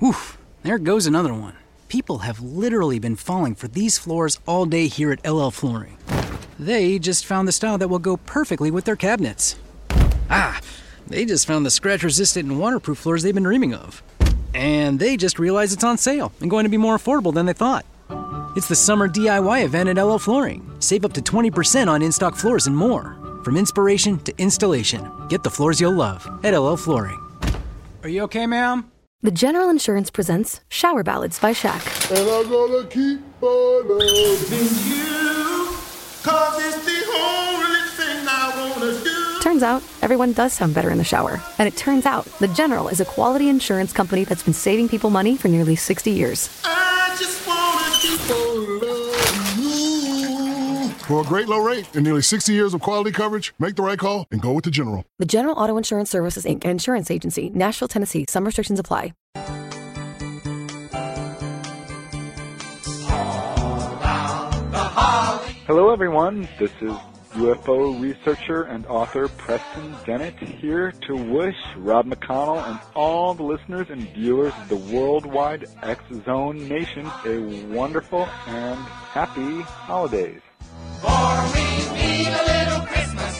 Whew, there goes another one. People have literally been falling for these floors all day here at LL Flooring. They just found the style that will go perfectly with their cabinets. Ah, they just found the scratch resistant and waterproof floors they've been dreaming of. And they just realized it's on sale and going to be more affordable than they thought. It's the summer DIY event at LL Flooring. Save up to 20% on in stock floors and more. From inspiration to installation, get the floors you'll love at LL Flooring. Are you okay, ma'am? The General Insurance presents Shower Ballads by Shaq. And I'm gonna keep on loving you, cause it's the only thing I wanna do. Turns out, everyone does sound better in the shower. And it turns out, The General is a quality insurance company that's been saving people money for nearly 60 years. I just wanna keep on. For a great low rate and nearly 60 years of quality coverage, make the right call and go with the General. The General Auto Insurance Services, Inc., an insurance agency, Nashville, Tennessee. Some restrictions apply. Hello, everyone. This is UFO researcher and author Preston Dennett here to wish Rob McConnell and all the listeners and viewers of the worldwide X Zone Nation a wonderful and happy holidays. For we need a little Christmas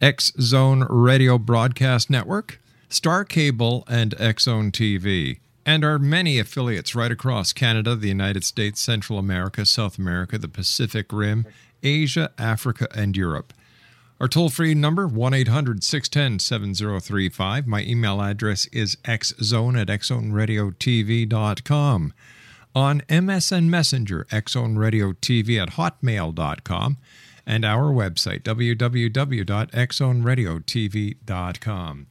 X Zone Radio Broadcast Network, Star Cable, and X Zone TV, and our many affiliates right across Canada, the United States, Central America, South America, the Pacific Rim, Asia, Africa, and Europe. Our toll free number, 1 800 610 7035. My email address is xzone at xzoneradiotv.com. On MSN Messenger, xzoneradiotv at hotmail.com and our website, www.xzoneradiotv.com.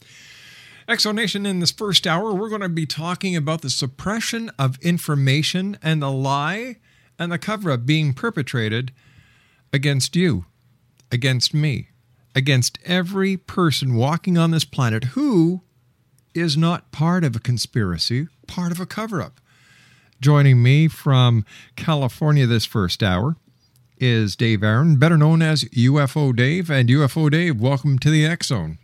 Exonation, in this first hour, we're going to be talking about the suppression of information and the lie and the cover up being perpetrated against you, against me, against every person walking on this planet who is not part of a conspiracy, part of a cover up. Joining me from California this first hour is Dave Aaron, better known as UFO Dave. And UFO Dave, welcome to the X Zone.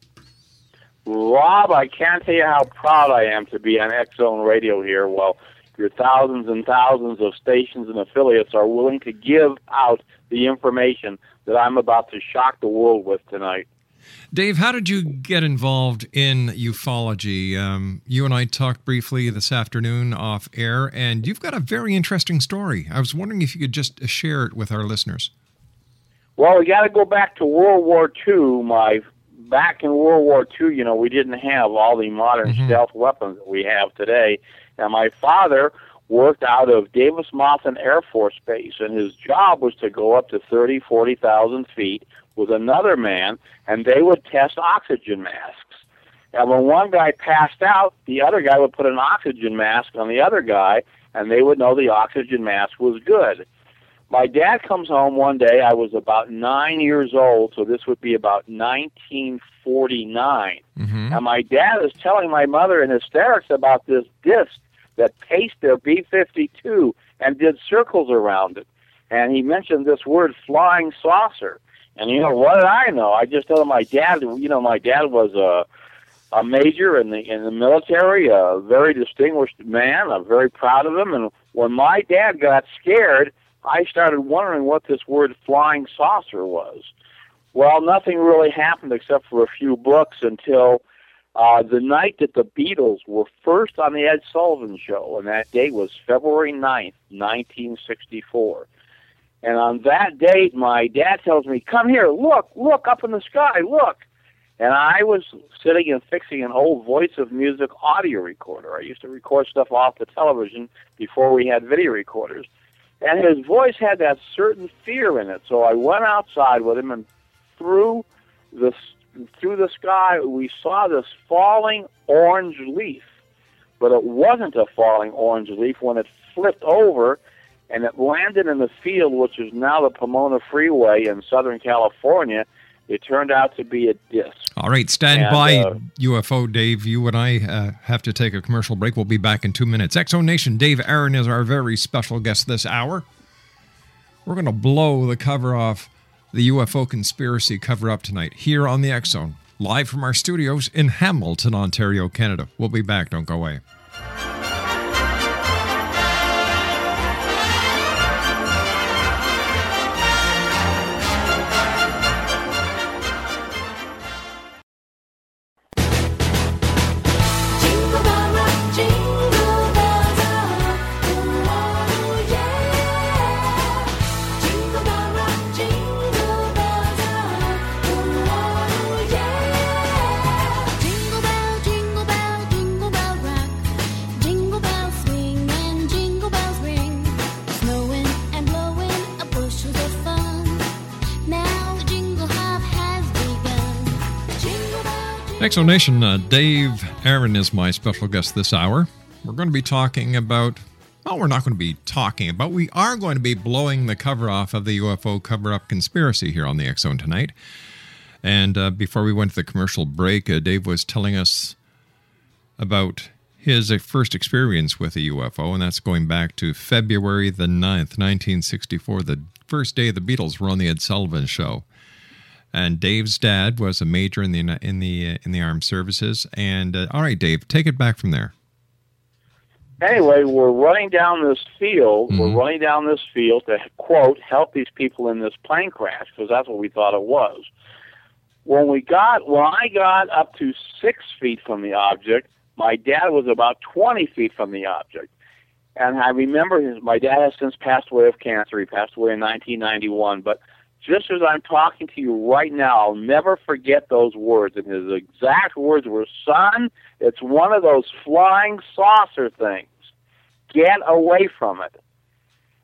Rob, I can't tell you how proud I am to be on X Zone Radio here. Well, your thousands and thousands of stations and affiliates are willing to give out the information that I'm about to shock the world with tonight. Dave, how did you get involved in ufology? Um, you and I talked briefly this afternoon off air, and you've got a very interesting story. I was wondering if you could just share it with our listeners. Well, we got to go back to World War II. My back in World War II, you know, we didn't have all the modern stealth weapons that we have today. And my father worked out of Davis Monthan Air Force Base, and his job was to go up to thirty, forty thousand feet with another man, and they would test oxygen masks. And when one guy passed out, the other guy would put an oxygen mask on the other guy, and they would know the oxygen mask was good. My dad comes home one day. I was about nine years old, so this would be about 1949. Mm-hmm. And my dad is telling my mother in hysterics about this disc that paced their B 52 and did circles around it. And he mentioned this word flying saucer. And, you know, what did I know? I just told my dad, you know, my dad was a, a major in the in the military, a very distinguished man. I'm very proud of him. And when my dad got scared, I started wondering what this word flying saucer was. Well, nothing really happened except for a few books until uh, the night that the Beatles were first on the Ed Sullivan Show, and that date was February 9th, 1964. And on that date, my dad tells me, Come here, look, look up in the sky, look. And I was sitting and fixing an old voice of music audio recorder. I used to record stuff off the television before we had video recorders. And his voice had that certain fear in it. So I went outside with him and through the through the sky we saw this falling orange leaf. But it wasn't a falling orange leaf when it flipped over and it landed in the field which is now the Pomona Freeway in Southern California. It turned out to be a disc. All right, stand And, by, uh, UFO Dave. You and I uh, have to take a commercial break. We'll be back in two minutes. Exo Nation, Dave Aaron is our very special guest this hour. We're going to blow the cover off the UFO conspiracy cover up tonight here on the Zone, live from our studios in Hamilton, Ontario, Canada. We'll be back. Don't go away. Exo Nation, uh, Dave Aaron is my special guest this hour. We're going to be talking about, well, we're not going to be talking about, we are going to be blowing the cover off of the UFO cover up conspiracy here on the X Zone tonight. And uh, before we went to the commercial break, uh, Dave was telling us about his uh, first experience with a UFO, and that's going back to February the 9th, 1964, the first day the Beatles were on the Ed Sullivan Show. And Dave's dad was a major in the in the in the armed services. And uh, all right, Dave, take it back from there. Anyway, we're running down this field. We're running down this field to quote help these people in this plane crash because that's what we thought it was. When we got when I got up to six feet from the object, my dad was about twenty feet from the object, and I remember his. My dad has since passed away of cancer. He passed away in 1991, but just as I'm talking to you right now, I'll never forget those words. And his exact words were, "Son, it's one of those flying saucer things. Get away from it."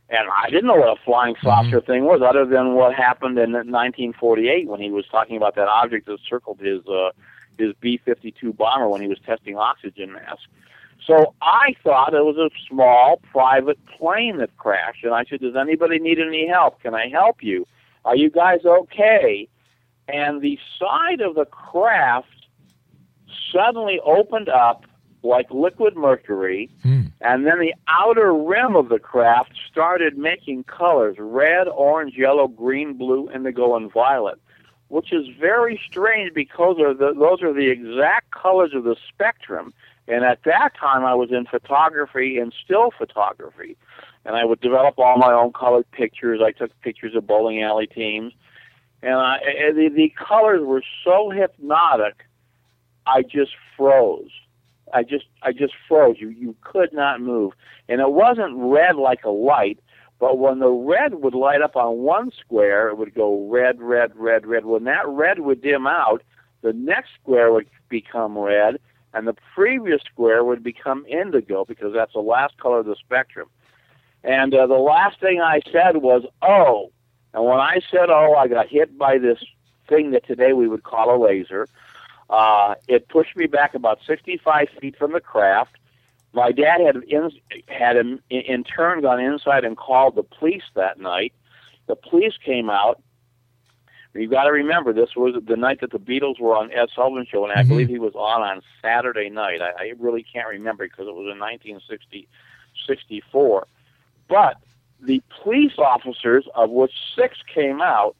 And I didn't know what a flying saucer thing was, other than what happened in 1948 when he was talking about that object that circled his uh, his B-52 bomber when he was testing oxygen masks. So I thought it was a small private plane that crashed, and I said, "Does anybody need any help? Can I help you? Are you guys okay?" And the side of the craft suddenly opened up like liquid mercury, hmm. and then the outer rim of the craft started making colors red, orange, yellow, green, blue, indigo, and violet, which is very strange because the, those are the exact colors of the spectrum. And at that time, I was in photography and still photography. And I would develop all my own colored pictures. I took pictures of bowling alley teams. and I, and the, the colors were so hypnotic, I just froze. I just I just froze. You you could not move, and it wasn't red like a light. But when the red would light up on one square, it would go red, red, red, red. When that red would dim out, the next square would become red, and the previous square would become indigo because that's the last color of the spectrum. And uh, the last thing I said was, oh. And when I said, oh, I got hit by this thing that today we would call a laser. Uh, it pushed me back about 65 feet from the craft. My dad had in, had in, in turn gone inside and called the police that night. The police came out. You've got to remember, this was the night that the Beatles were on Ed Sullivan Show, and I Mhm. believe he was on on Saturday night. I, I really can't remember because it was in 1964. But the police officers, of which six came out,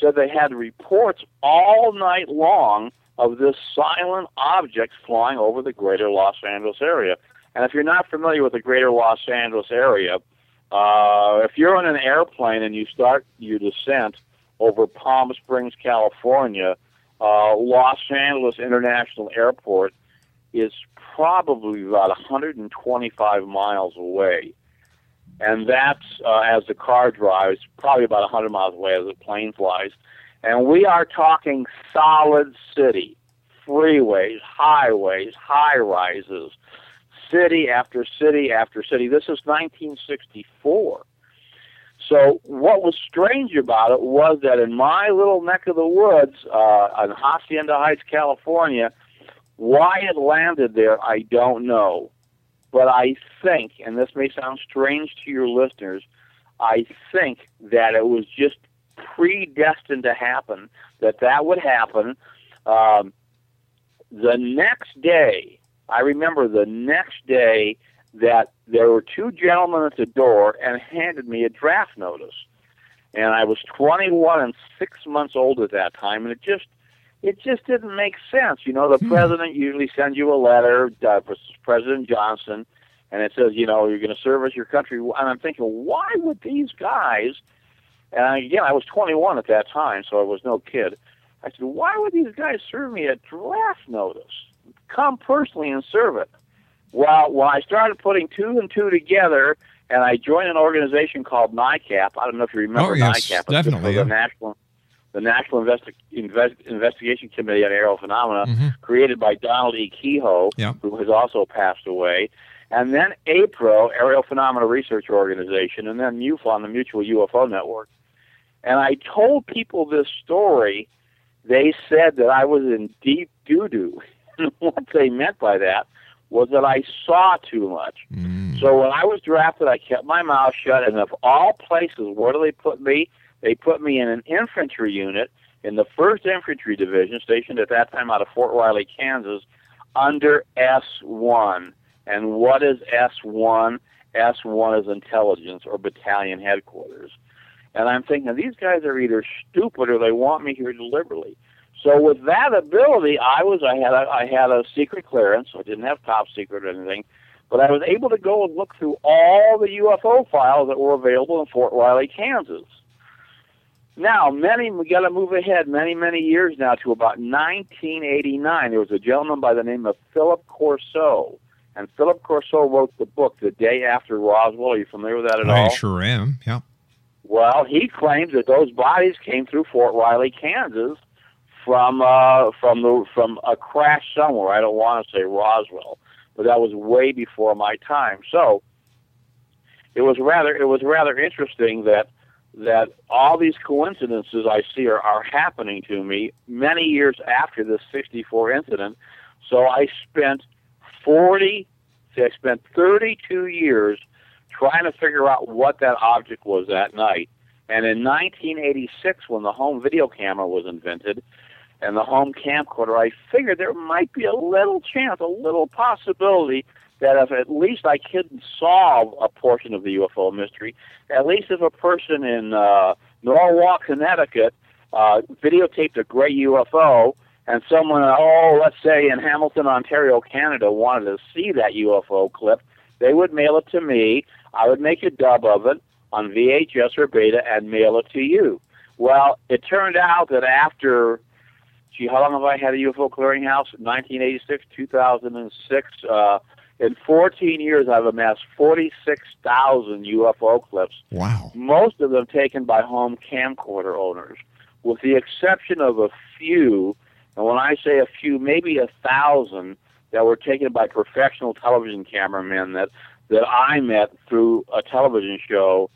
said they had reports all night long of this silent object flying over the greater Los Angeles area. And if you're not familiar with the greater Los Angeles area, uh, if you're on an airplane and you start your descent over Palm Springs, California, uh, Los Angeles International Airport is probably about 125 miles away. And that's, uh, as the car drives, probably about 100 miles away as the plane flies. And we are talking solid city, freeways, highways, high rises, city after city after city. This is 1964. So what was strange about it was that in my little neck of the woods, uh, in Hacienda Heights, California, why it landed there, I don't know. But I think, and this may sound strange to your listeners, I think that it was just predestined to happen, that that would happen. Um, the next day, I remember the next day that there were two gentlemen at the door and handed me a draft notice. And I was 21 and six months old at that time, and it just it just didn't make sense. You know, the president usually sends you a letter, uh, President Johnson, and it says, you know, you're going to service your country. And I'm thinking, why would these guys? And again, I was 21 at that time, so I was no kid. I said, why would these guys serve me a draft notice? Come personally and serve it. Well, when I started putting two and two together, and I joined an organization called NICAP. I don't know if you remember Oh, yes, NICAP. Definitely, The. National, the National Investi- Invest- Investigation Committee on Aerial Phenomena, Mhm. created by Donald E. Keyhoe, who has also passed away. And then APRO, Aerial Phenomena Research Organization, and then MUFON, the Mutual UFO Network. And I told people this story. They said that I was in deep doo doo. what they meant by that was that I saw too much. Mm. So when I was drafted, I kept my mouth shut. And of all places, where do they put me? They put me in an infantry unit in the 1st Infantry Division, stationed at that time out of Fort Riley, Kansas, under S1. And what is S1? S1 is intelligence or battalion headquarters. And I'm thinking these guys are either stupid or they want me here deliberately. So with that ability, I was I had a, I had a secret clearance. So I didn't have top secret or anything, but I was able to go and look through all the UFO files that were available in Fort Riley, Kansas. Now, many we got to move ahead many many years now to about 1989. There was a gentleman by the name of Philip Corso, and Philip Corso wrote the book The Day After Roswell. Are you familiar with that at I all? I sure am. Yeah. Well, he claims that those bodies came through Fort Riley, Kansas, from uh, from the from a crash somewhere. I don't want to say Roswell, but that was way before my time. So it was rather it was rather interesting that that all these coincidences I see are, are happening to me many years after this 64 incident. So I spent 40, see, I spent 32 years trying to figure out what that object was that night. And in 1986, when the home video camera was invented and the home camcorder, I figured there might be a little chance, a little possibility that if at least I couldn't solve a portion of the UFO mystery, at least if a person in uh, Norwalk, Connecticut, uh, videotaped a gray UFO, and someone, oh, let's say in Hamilton, Ontario, Canada, wanted to see that UFO clip, they would mail it to me. I would make a dub of it on VHS or beta and mail it to you. Well, it turned out that after, gee, how long have I had a UFO clearinghouse? 1986, 2006. Uh, in 14 years, I've amassed 46,000 UFO clips. Wow. Most of them taken by home camcorder owners, with the exception of a few. And when I say a few, maybe a thousand that were taken by professional television cameramen that that I met through a television show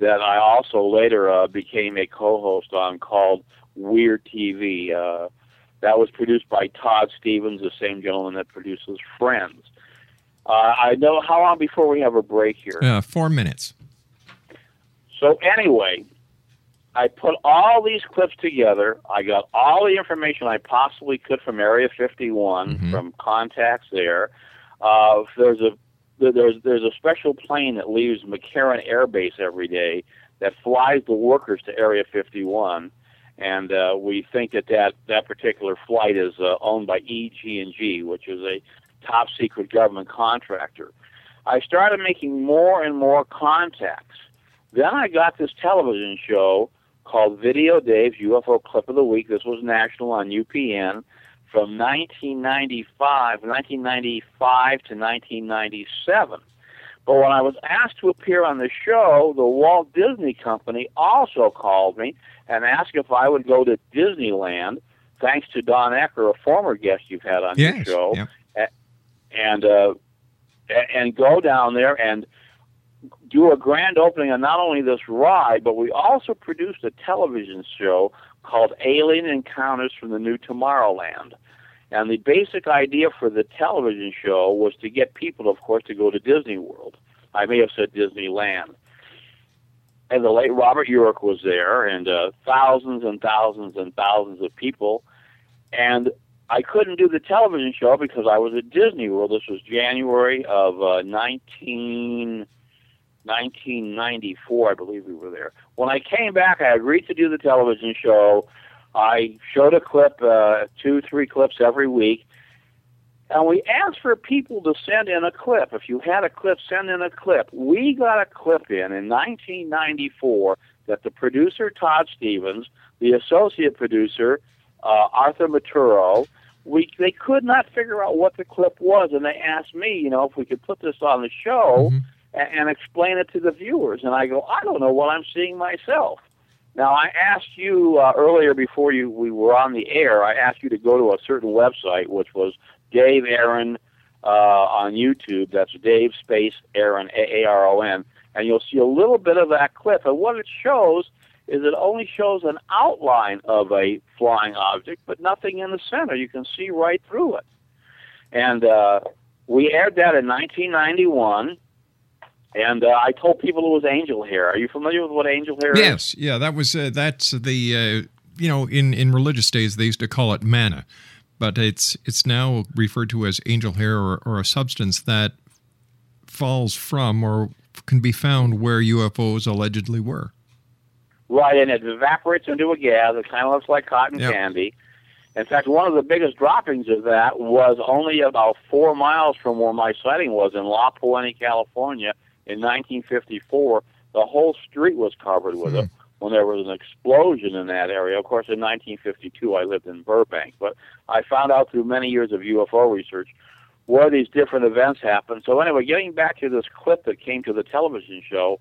that I also later uh, became a co-host on called Weird TV. Uh, that was produced by Todd Stevens, the same gentleman that produces Friends. Uh, I know how long before we have a break here. Uh, four minutes. So anyway, I put all these clips together. I got all the information I possibly could from Area 51, from contacts there. Uh, there's a there's there's a special plane that leaves McCarran Air Base every day that flies the workers to Area 51, and uh, we think that that, that particular flight is uh, owned by EG&G, which is a top secret government contractor. I started making more and more contacts. Then I got this television show called Video Dave's UFO Clip of the Week. This was national on UPN from 1995, 1995 to 1997. But when I was asked to appear on the show, the Walt Disney Company also called me and asked if I would go to Disneyland, thanks to Don Ecker, a former guest you've had on Yes, your show, yep. and uh, and go down there and do a grand opening on not only this ride, but we also produced a television show called Alien Encounters from the New Tomorrowland. And the basic idea for the television show was to get people, of course, to go to Disney World. I may have said Disneyland. And the late Robert York was there, and uh, thousands and thousands and thousands of people. And I couldn't do the television show because I was at Disney World. This was January of uh, 19, 1994, I believe we were there. When I came back, I agreed to do the television show. I showed a clip, uh, two, three clips every week. And we asked for people to send in a clip. If you had a clip, send in a clip. We got a clip in in 1994 that the producer, Todd Stevens, the associate producer, uh, Arthur Maturo, we they could not figure out what the clip was, and they asked me, you know, if we could put this on the show and, and explain it to the viewers. And I go, I don't know what I'm seeing myself. Now, I asked you uh, earlier before you we were on the air. I asked you to go to a certain website, which was Dave Aaron uh, on YouTube. That's Dave Space Aaron A A R O N, and you'll see a little bit of that clip. And what it shows is it only shows an outline of a flying object, but nothing in the center. You can see right through it. And uh, we aired that in 1991. And uh, I told people it was angel hair. Are you familiar with what angel hair is? Yes, yeah, that was uh, that's the uh, you know in in religious days they used to call it manna, but it's it's now referred to as angel hair or, or a substance that falls from or can be found where UFOs allegedly were. Right, and it evaporates into a gas. It kind of looks like cotton Yep. candy. In fact, one of the biggest droppings of that was only about four miles from where my sighting was in La Puente, California, in 1954. The whole street was covered with it hmm. when there was an explosion in that area. Of course, in 1952, I lived in Burbank, but I found out through many years of UFO research where these different events happened. So, anyway, getting back to this clip that came to the television show,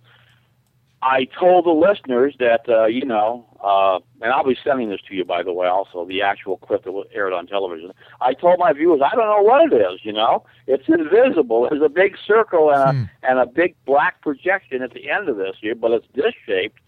I told the listeners that, uh, you know, uh, and I'll be sending this to you, by the way, also, the actual clip that was aired on television. I told my viewers, I don't know what it is, you know? It's invisible. There's a big circle and a, and a big black projection at the end of this here, but it's disc shaped.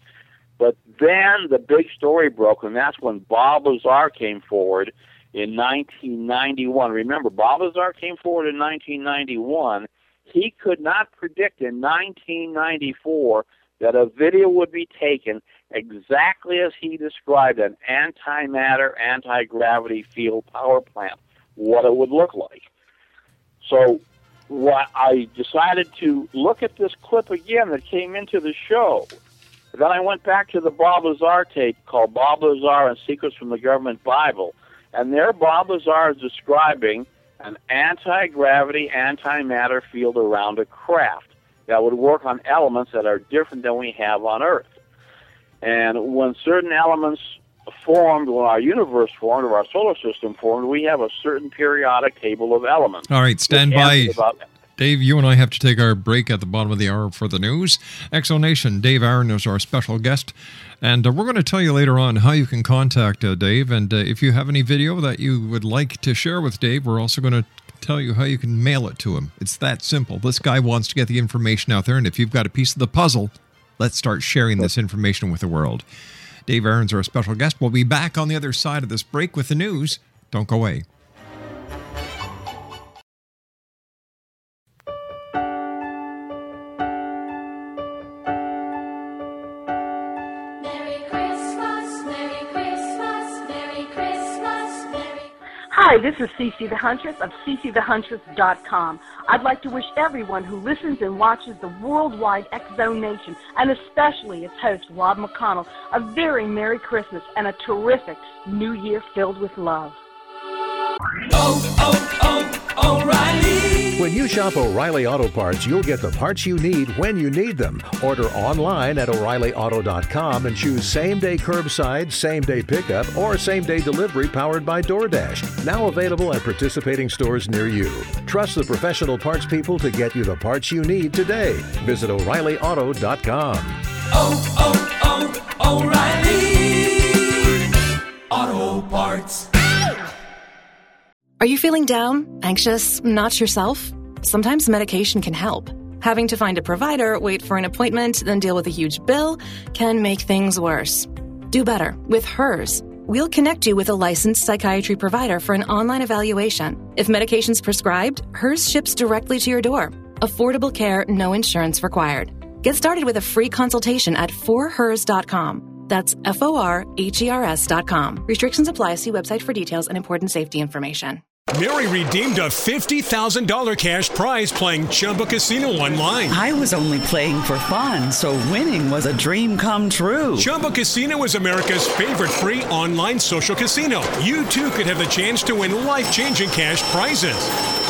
But then the big story broke, and that's when Bob Lazar came forward in 1991. Remember, Bob Lazar came forward in 1991. He could not predict in 1994 that a video would be taken exactly as he described an antimatter, anti gravity field power plant, what it would look like. So what I decided to look at this clip again that came into the show. Then I went back to the Bob Lazar tape called Bob Lazar and Secrets from the Government Bible. And there Bob Lazar is describing an anti-gravity, antimatter field around a craft that would work on elements that are different than we have on Earth. And when certain elements formed, when our universe formed, or our solar system formed, we have a certain periodic table of elements. All right, stand by. About, Dave, you and I have to take our break at the bottom of the hour for the news. Exonation, Dave Aaron is our special guest. And uh, we're going to tell you later on how you can contact uh, Dave. And uh, if you have any video that you would like to share with Dave, we're also going to tell you how you can mail it to him. It's that simple. This guy wants to get the information out there. And if you've got a piece of the puzzle, let's start sharing this information with the world. Dave Aaron's our special guest. We'll be back on the other side of this break with the news. Don't go away. Hi, this is Cece the Huntress of CeCeTheHuntress.com. I'd like to wish everyone who listens and watches the worldwide X-Zone Nation, and especially its host, Rob McConnell, a very Merry Christmas and a terrific New Year filled with love. Oh, oh, oh, When you shop O'Reilly Auto Parts, you'll get the parts you need when you need them. Order online at O'ReillyAuto.com and choose same day curbside, same day pickup, or same day delivery powered by DoorDash. Now available at participating stores near you. Trust the professional parts people to get you the parts you need today. Visit O'ReillyAuto.com. Oh, oh, oh, O'Reilly Auto Parts. Are you feeling down, anxious, not yourself? Sometimes medication can help. Having to find a provider, wait for an appointment, then deal with a huge bill can make things worse. Do better with HERS. We'll connect you with a licensed psychiatry provider for an online evaluation. If medication's prescribed, HERS ships directly to your door. Affordable care, no insurance required. Get started with a free consultation at forhers.com. That's F O R H E R S.com. Restrictions apply. See website for details and important safety information. Mary redeemed a $50,000 cash prize playing Chumba Casino online. I was only playing for fun, so winning was a dream come true. Chumba Casino is America's favorite free online social casino. You too could have the chance to win life changing cash prizes.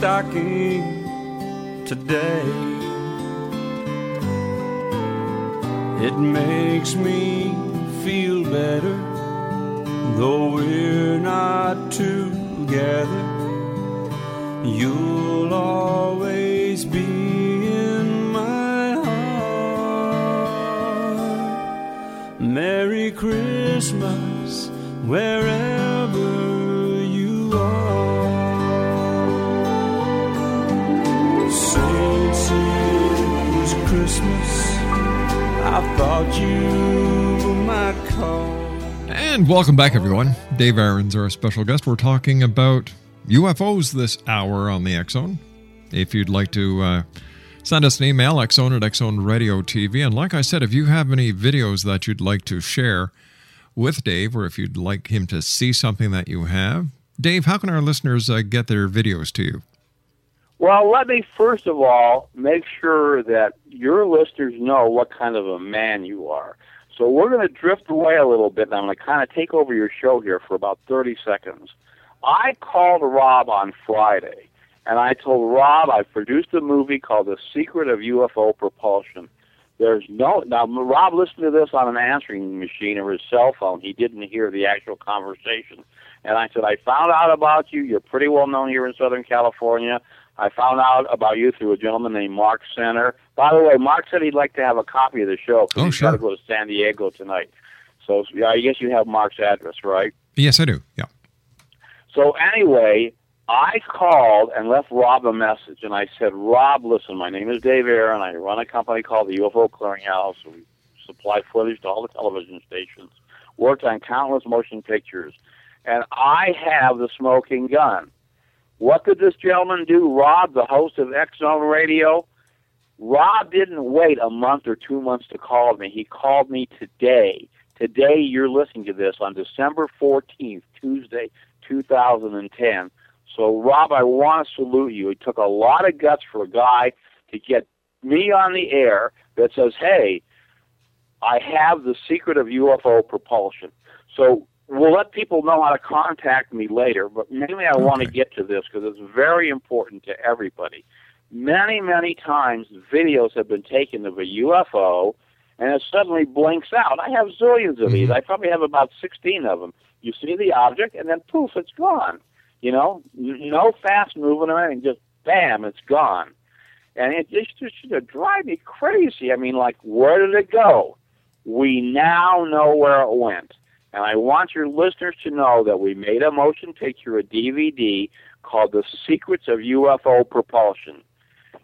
Stocking today. It makes me feel better, though we're not together. You'll always be in my heart. Merry Christmas, wherever you call. And welcome back, everyone. Dave Aaron's our special guest. We're talking about UFOs this hour on the Zone. If you'd like to uh, send us an email, xzone at xzone radio TV. And like I said, if you have any videos that you'd like to share with Dave, or if you'd like him to see something that you have, Dave, how can our listeners uh, get their videos to you? Well, let me first of all make sure that your listeners know what kind of a man you are. So we're going to drift away a little bit, and I'm going to kind of take over your show here for about 30 seconds. I called Rob on Friday, and I told Rob I produced a movie called The Secret of UFO Propulsion. There's no now. Rob listened to this on an answering machine or his cell phone. He didn't hear the actual conversation. And I said, I found out about you. You're pretty well known here in Southern California. I found out about you through a gentleman named Mark Center. By the way, Mark said he'd like to have a copy of the show because Oh, he's sure. got to go to San Diego tonight. So yeah, I guess you have Mark's address, right? Yes, I do. Yeah. So anyway, I called and left Rob a message, and I said, Rob, listen, my name is Dave Aaron. I run a company called the UFO Clearinghouse. We supply footage to all the television stations. worked on countless motion pictures, and I have the smoking gun. What did this gentleman do, Rob, the host of X Radio? Rob didn't wait a month or two months to call me. He called me today. Today, you're listening to this on December 14th, Tuesday, 2010. So, Rob, I want to salute you. It took a lot of guts for a guy to get me on the air that says, hey, I have the secret of UFO propulsion. So, we'll let people know how to contact me later, but mainly I want to get to this because it's very important to everybody. Many, many times videos have been taken of a UFO and it suddenly blinks out. I have zillions of these. Mm-hmm. I probably have about 16 of them. You see the object and then poof, it's gone. You know, no fast moving or anything, just bam, it's gone. And it just, just should drive me crazy. I mean, like, where did it go? We now know where it went. And I want your listeners to know that we made a motion picture, a DVD, called The Secrets of UFO Propulsion.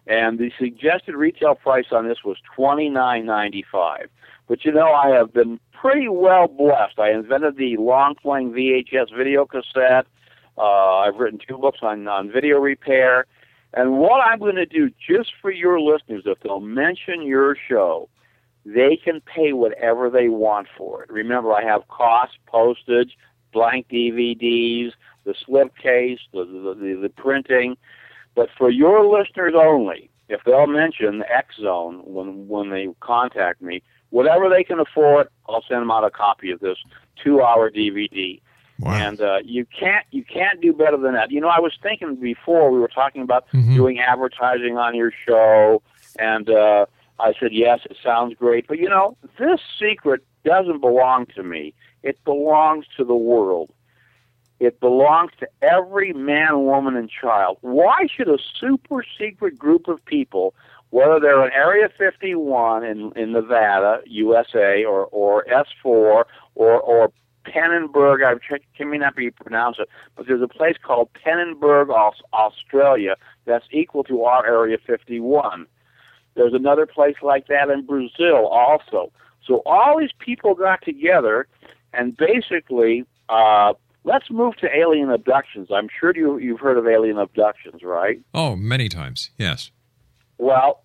And the suggested retail price on this was twenty nine ninety five. But you know, I have been pretty well blessed. I invented the long playing VHS video cassette. Uh, I've written two books on, on video repair. And what I'm going to do just for your listeners, if they'll mention your show, they can pay whatever they want for it. Remember, I have costs, postage, blank DVDs, the slipcase, the, the, the, the printing. But for your listeners only, if they'll mention X Zone when when they contact me, whatever they can afford, I'll send them out a copy of this two-hour DVD. Wow. And uh, you can't you can't do better than that. You know, I was thinking before we were talking about doing advertising on your show, and uh, I said yes, it sounds great. But you know, this secret doesn't belong to me. It belongs to the world. It belongs to every man, woman, and child. Why should a super secret group of people, whether they're in Area 51 in, in Nevada, USA, or, or S4, or, or Pennenberg, I can may not be pronounced it, but there's a place called Pennenberg, Aus- Australia, that's equal to our Area 51. There's another place like that in Brazil also. So all these people got together and basically uh, let's move to alien abductions. I'm sure you, you've heard of alien abductions, right? Oh, many times, yes. Well,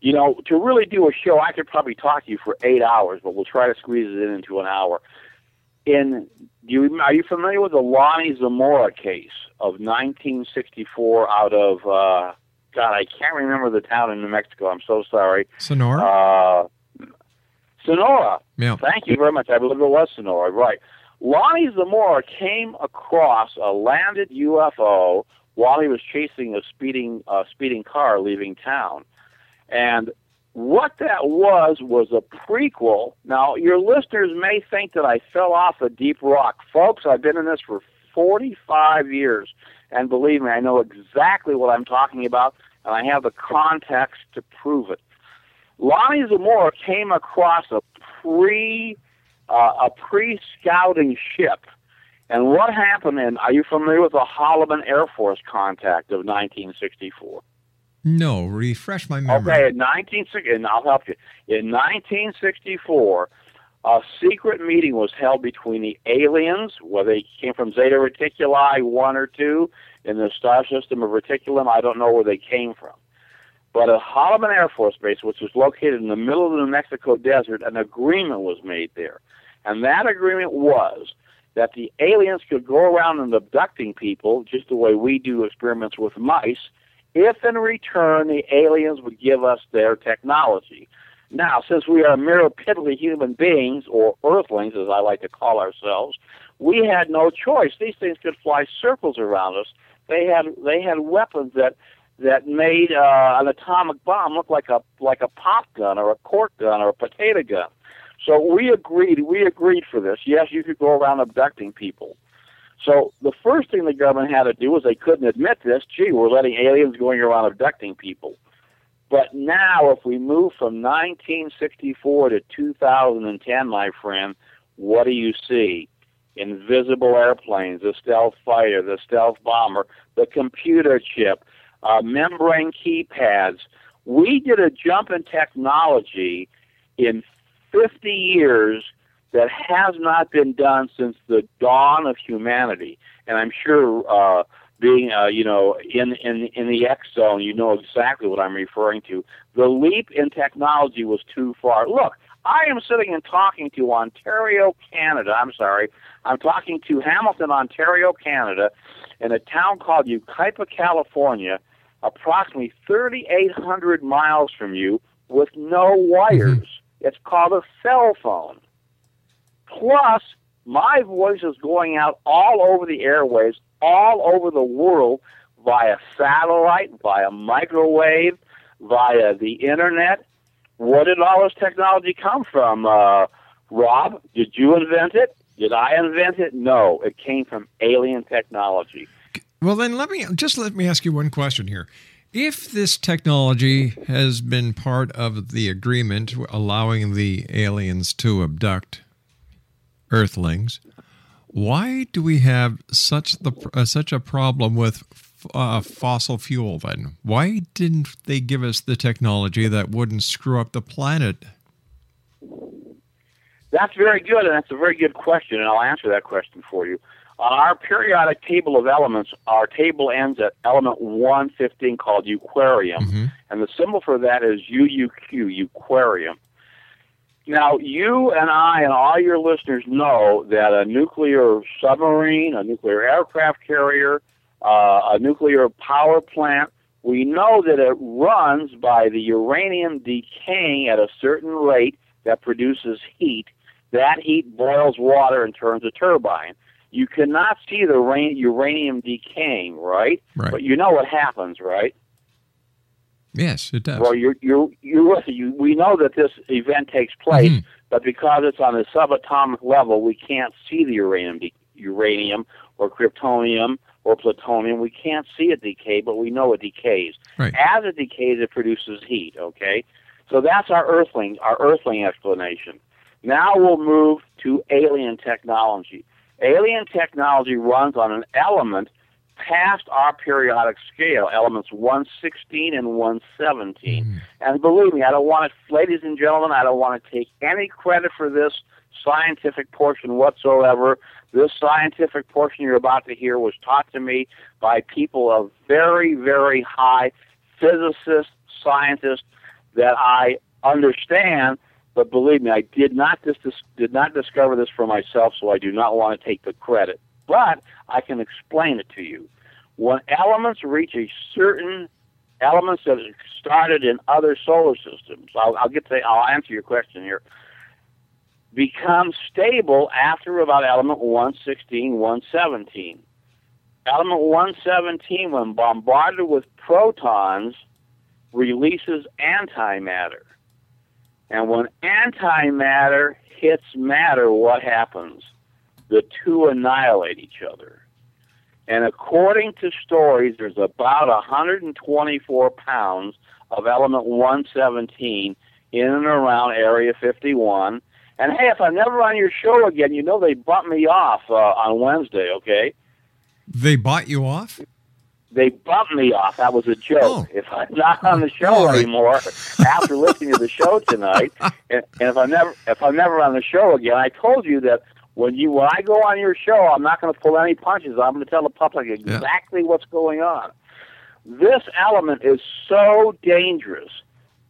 you know, to really do a show, I could probably talk to you for eight hours, but we'll try to squeeze it in into an hour. In do you are you familiar with the Lonnie Zamora case of 1964 out of uh, God? I can't remember the town in New Mexico. I'm so sorry. Sonora. Uh, Sonora. Yeah. Thank you very much. I believe it was Sonora. Right. Lonnie Zamora came across a landed UFO while he was chasing a speeding uh, speeding car leaving town, and what that was was a prequel. Now, your listeners may think that I fell off a deep rock, folks. I've been in this for 45 years, and believe me, I know exactly what I'm talking about, and I have the context to prove it. Lonnie Zamora came across a pre uh, a pre scouting ship. And what happened? And are you familiar with the Holloman Air Force contact of 1964? No, refresh my memory. Okay, in 1960, and I'll help you. In 1964, a secret meeting was held between the aliens, whether they came from Zeta Reticuli, one or two, in the star system of Reticulum. I don't know where they came from. But at Holloman Air Force Base, which was located in the middle of the New Mexico desert, an agreement was made there. And that agreement was that the aliens could go around and abducting people, just the way we do experiments with mice, if in return the aliens would give us their technology. Now, since we are mere piddly human beings, or earthlings as I like to call ourselves, we had no choice. These things could fly circles around us. They had they had weapons that that made uh, an atomic bomb look like a like a pop gun or a cork gun or a potato gun. So we agreed. We agreed for this. Yes, you could go around abducting people. So the first thing the government had to do was they couldn't admit this. Gee, we're letting aliens going around abducting people. But now, if we move from 1964 to 2010, my friend, what do you see? Invisible airplanes, the stealth fighter, the stealth bomber, the computer chip, uh, membrane keypads. We did a jump in technology in 50 years that has not been done since the dawn of humanity. And I'm sure, uh, being uh, you know in in in the X zone, you know exactly what I'm referring to. The leap in technology was too far. Look, I am sitting and talking to Ontario, Canada. I'm sorry, I'm talking to Hamilton, Ontario, Canada, in a town called Yucaipa, California, approximately 3,800 miles from you, with no wires. It's called a cell phone. Plus, my voice is going out all over the airwaves, all over the world, via satellite, via microwave, via the internet. Where did all this technology come from, uh, Rob? Did you invent it? Did I invent it? No, it came from alien technology. Well, then let me just let me ask you one question here. If this technology has been part of the agreement allowing the aliens to abduct Earthlings, why do we have such the uh, such a problem with uh, fossil fuel? Then why didn't they give us the technology that wouldn't screw up the planet? That's very good, and that's a very good question, and I'll answer that question for you. On our periodic table of elements, our table ends at element 115 called euquarium, and the symbol for that is UUQ, euquarium. Now, you and I and all your listeners know that a nuclear submarine, a nuclear aircraft carrier, uh, a nuclear power plant, we know that it runs by the uranium decaying at a certain rate that produces heat. That heat boils water and turns a turbine. You cannot see the uranium decaying, right? Right. But you know what happens, right? Yes, it does. Well, you're, you're, you're, you, we know that this event takes place, Mhm. but because it's on a subatomic level, we can't see the uranium, de- uranium or kryptonium or plutonium. We can't see it decay, but we know it decays. Right. As it decays, it produces heat. Okay, so that's our Earthling, our Earthling explanation. Now we'll move to alien technology. Alien technology runs on an element past our periodic scale, elements 116 and 117. Mm-hmm. And believe me, I don't want to, ladies and gentlemen, I don't want to take any credit for this scientific portion whatsoever. This scientific portion you're about to hear was taught to me by people of very, very high physicists, scientists that I understand. But believe me, I did not dis- did not discover this for myself, so I do not want to take the credit. But I can explain it to you. When elements reach a certain elements that started in other solar systems, I'll, I'll get to I'll answer your question here. Become stable after about element 116, 117. Element 117, when bombarded with protons, releases antimatter. And when antimatter hits matter, what happens? The two annihilate each other. And according to stories, there's about 124 pounds of element 117 in and around Area 51. And hey, if I'm never on your show again, you know they bumped me off uh, on Wednesday, okay? They bought you off? They bumped me off. That was a joke. If I'm not on the show right. anymore after listening to the show tonight, and, and if I'm never if I'm never on the show again, I told you that when you when I go on your show, I'm not going to pull any punches. I'm going to tell the public exactly what's going on. This element is so dangerous.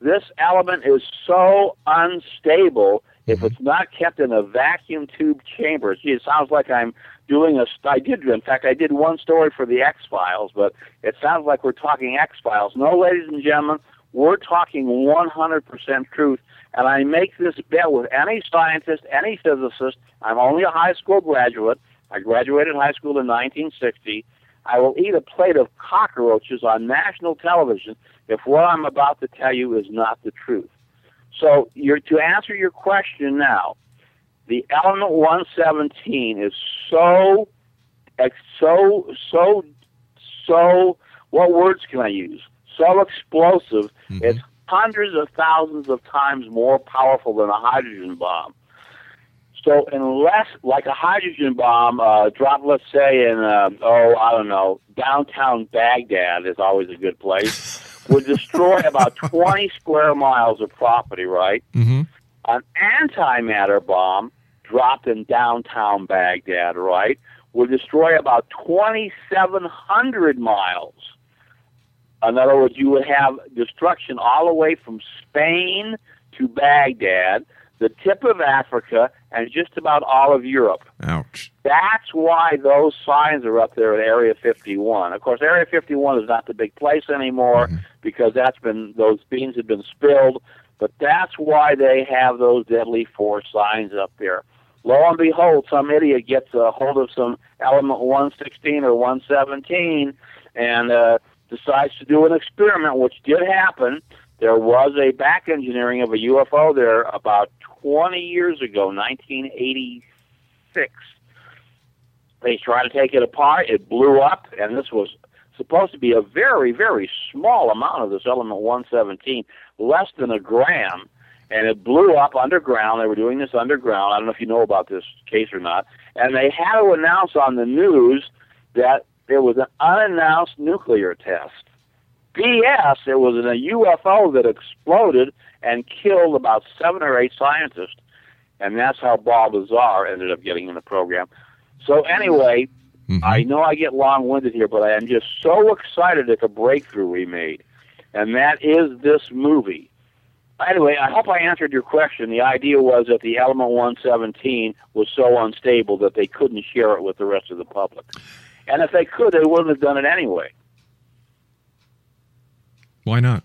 This element is so unstable if mm-hmm. it's not kept in a vacuum tube chamber. Gee, it sounds like I'm doing a. st- I did, in fact, I did one story for the X Files, but it sounds like we're talking X Files. No, ladies and gentlemen, we're talking 100% truth. And I make this bet with any scientist, any physicist. I'm only a high school graduate. I graduated high school in 1960. I will eat a plate of cockroaches on national television if what I'm about to tell you is not the truth. So, you're, to answer your question now, the element 117 is so, so, so, so. What words can I use? So explosive. It's hundreds of thousands of times more powerful than a hydrogen bomb. So unless, like a hydrogen bomb, uh, dropped, let's say in, uh, oh, I don't know, downtown Baghdad is always a good place, would destroy about 20 square miles of property, right? Mm-hmm. An antimatter bomb dropped in downtown Baghdad, right, would destroy about 2,700 miles. In other words, you would have destruction all the way from Spain to Baghdad, the tip of Africa, and just about all of Europe. Ouch. That's why those signs are up there at Area 51. Of course, Area 51 is not the big place anymore because that's been those beans have been spilled. But that's why they have those deadly force signs up there. Lo and behold, some idiot gets a hold of some element 116 or 117 and uh, decides to do an experiment, which did happen. There was a back engineering of a UFO there about 20 years ago, 1986. They tried to take it apart. It blew up, and this was supposed to be a very, very small amount of this element 117, less than a gram, and it blew up underground. They were doing this underground. I don't know if you know about this case or not. And they had to announce on the news that it was an unannounced nuclear test. BS, it was a UFO that exploded and killed about seven or eight scientists. And that's how Bob Lazar ended up getting in the program. So, anyway, mm-hmm. I know I get long winded here, but I am just so excited at the breakthrough we made. And that is this movie. Anyway, I hope I answered your question. The idea was that the element 117 was so unstable that they couldn't share it with the rest of the public. And if they could, they wouldn't have done it anyway. Why not?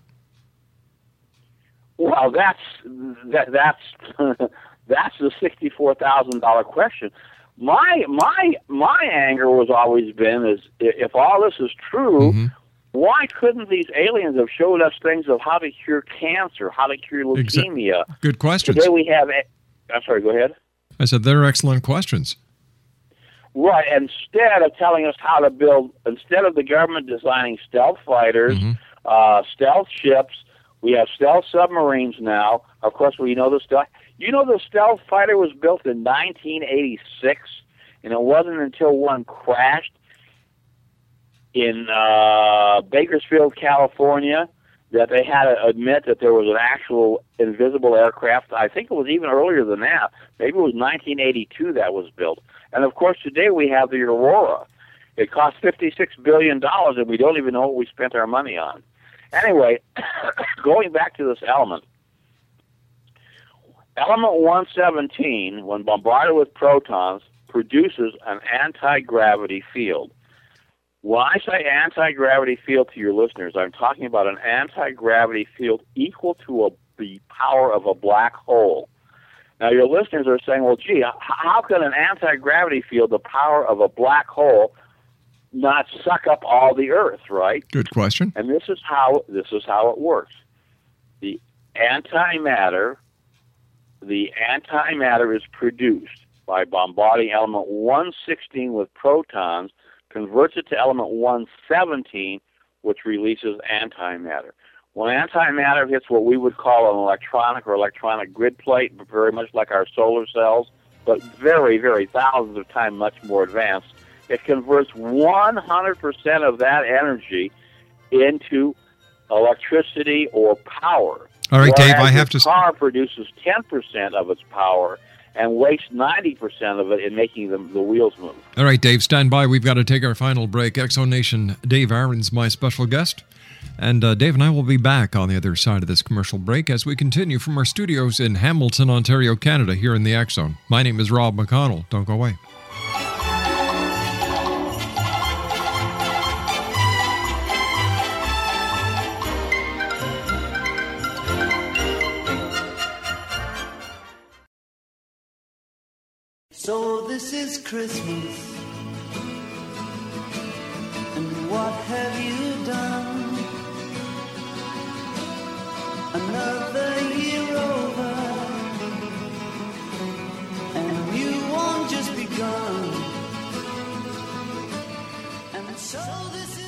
Well, that's that, that's that's the sixty-four thousand dollar question. My my my anger was always been is if all this is true, mm-hmm. why couldn't these aliens have showed us things of how to cure cancer, how to cure Exa- leukemia? Good questions. Today we have. a- I'm sorry. Go ahead. I said they're excellent questions. Right. Instead of telling us how to build, instead of the government designing stealth fighters, uh, stealth ships, we have stealth submarines now. Of course, we know the stealth. You know, the stealth fighter was built in 1986, and it wasn't until one crashed in uh, Bakersfield, California, that they had to admit that there was an actual invisible aircraft. I think it was even earlier than that. Maybe it was 1982 that was built. And of course, today we have the Aurora. It cost 56 billion dollars, and we don't even know what we spent our money on. Anyway, going back to this element, element 117, when bombarded with protons, produces an anti-gravity field. When I say anti-gravity field to your listeners, I'm talking about an anti-gravity field equal to a, the power of a black hole. Now, your listeners are saying, well, gee, how can an anti-gravity field, the power of a black hole, not suck up all the Earth, right? Good question. And this is how this is how it works. The antimatter, the antimatter is produced by bombarding element 116 with protons, converts it to element 117, which releases antimatter. When antimatter hits what we would call an electronic or electronic grid plate, very much like our solar cells, but very, very thousands of times much more advanced, it converts 100% of that energy into electricity or power. All right, Dave, I have the to- car produces 10% of its power and waste 90% of it in making the, the wheels move. All right, Dave, stand by. We've got to take our final break. X Nation, Dave Aaron's my special guest. And uh, Dave and I will be back on the other side of this commercial break as we continue from our studios in Hamilton, Ontario, Canada, here in the Zone. My name is Rob McConnell. Don't go away. So this is Christmas. And what have you done? Another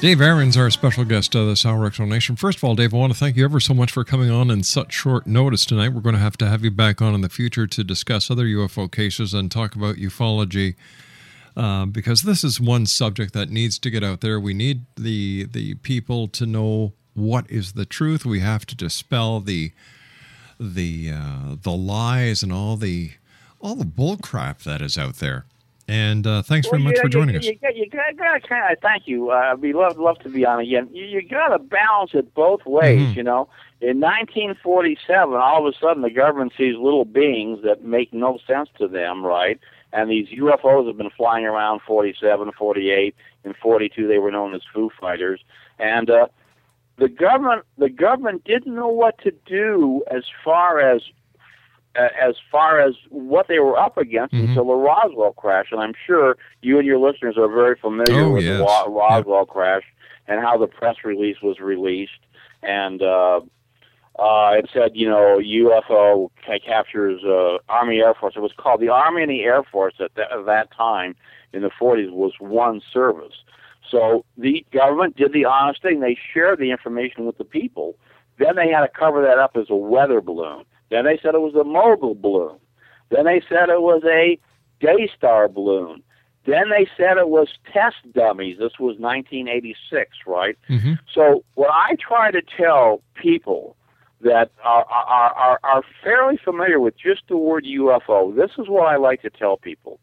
Dave Aaron's our special guest of this hour, X Nation. First of all, Dave, I want to thank you ever so much for coming on in such short notice tonight. We're going to have to have you back on in the future to discuss other UFO cases and talk about ufology. Uh, because this is one subject that needs to get out there. We need the the people to know what is the truth. We have to dispel the the uh, the lies and all the all the bull crap that is out there. And uh, thanks very much you- for joining you, us. You, got- you got, got to kind of thank you. Uh, I'd be love love to be on again. You, you got to balance it both ways. Mm-hmm. You know, in 1947, all of a sudden the government sees little beings that make no sense to them, right? And these UFOs have been flying around 47, 48, and 42. They were known as Foo Fighters, and uh, the government the government didn't know what to do as far as as far as what they were up against Mm-hmm. until the Roswell crash. And I'm sure you and your listeners are very familiar Oh, with yes. the Wa- Roswell crash and how the press release was released. And uh, uh, it said, you know, UFO captures uh, Army Air Force. It was called the Army and the Air Force at, that at that time in the 40s was one service. So the government did the honest thing. They shared the information with the people. Then they had to cover that up as a weather balloon. Then they said it was a Mogul balloon. Then they said it was a Daystar balloon. Then they said it was test dummies. This was 1986, right? Mm-hmm. So what I try to tell people that are, are, are, are fairly familiar with just the word UFO, this is what I like to tell people.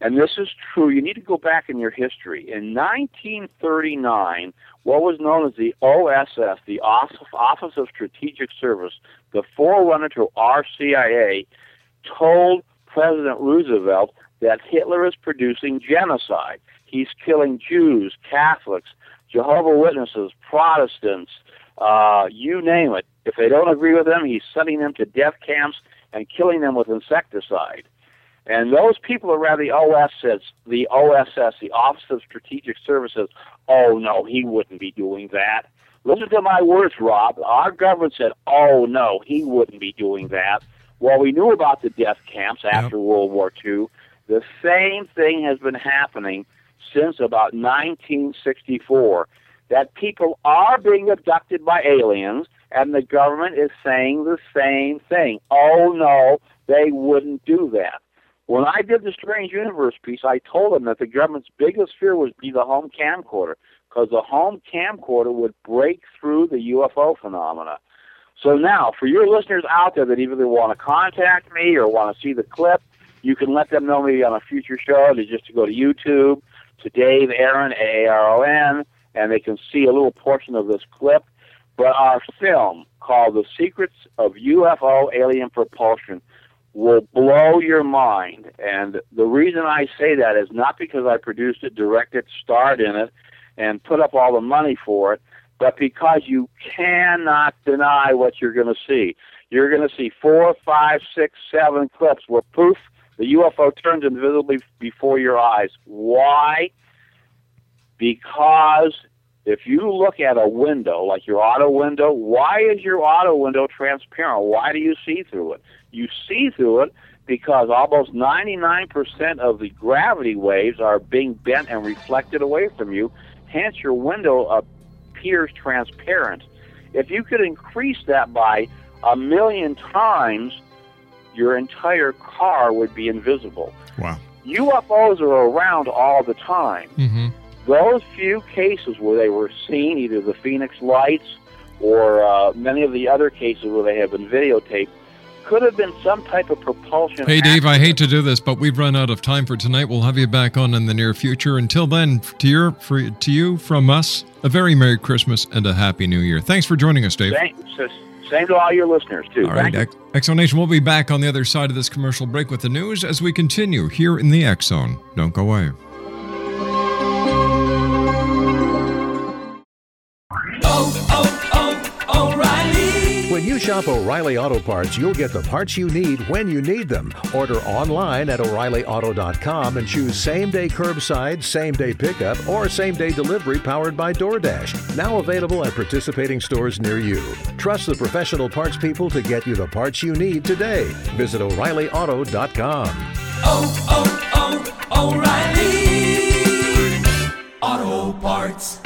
And this is true. You need to go back in your history. In 1939, what was known as the OSS, the Office of Strategic Service, the forerunner to RCIA, told President Roosevelt that Hitler is producing genocide. He's killing Jews, Catholics, Jehovah Witnesses, Protestants, uh, you name it. If they don't agree with him, he's sending them to death camps and killing them with insecticide. And those people around the OSS, the OSS, the Office of Strategic Services, oh no, he wouldn't be doing that. Listen to my words, Rob. Our government said, oh no, he wouldn't be doing that. Well, we knew about the death camps after World War II. The same thing has been happening since about 1964. That people are being abducted by aliens, and the government is saying the same thing. Oh no, they wouldn't do that. When I did the Strange Universe piece, I told them that the government's biggest fear would be the home camcorder, because the home camcorder would break through the UFO phenomena. So now, for your listeners out there that either want to contact me or want to see the clip, you can let them know maybe on a future show to just to go to YouTube to Dave Aaron A A R O N, and they can see a little portion of this clip. But our film called "The Secrets of UFO Alien Propulsion" will blow your mind. And the reason I say that is not because I produced it, directed, starred in it, and put up all the money for it, but because you cannot deny what you're going to see. You're going to see four, five, six, seven clips where poof, the UFO turns invisibly before your eyes. Why? Because if you look at a window, like your auto window, why is your auto window transparent? Why do you see through it? You see through it because almost 99% of the gravity waves are being bent and reflected away from you. Hence, your window appears transparent. If you could increase that by a million times, your entire car would be invisible. Wow. UFOs are around all the time. Mm-hmm. Those few cases where they were seen, either the Phoenix Lights or uh, many of the other cases where they have been videotaped, could have been some type of propulsion. Hey, Dave, I hate to do this, but we've run out of time for tonight. We'll have you back on in the near future. Until then, to your for, to you from us, a very Merry Christmas and a Happy New Year. Thanks for joining us, Dave. Same, same to all your listeners, too. All right, Thank you. X Nation, we'll be back on the other side of this commercial break with the news as we continue here in the X Zone. Don't go away. When you shop O'Reilly Auto Parts, you'll get the parts you need when you need them. Order online at O'ReillyAuto.com and choose same day curbside, same day pickup, or same day delivery powered by DoorDash. Now available at participating stores near you. Trust the professional parts people to get you the parts you need today. Visit O'ReillyAuto.com. Oh, oh, oh, O'Reilly Auto Parts.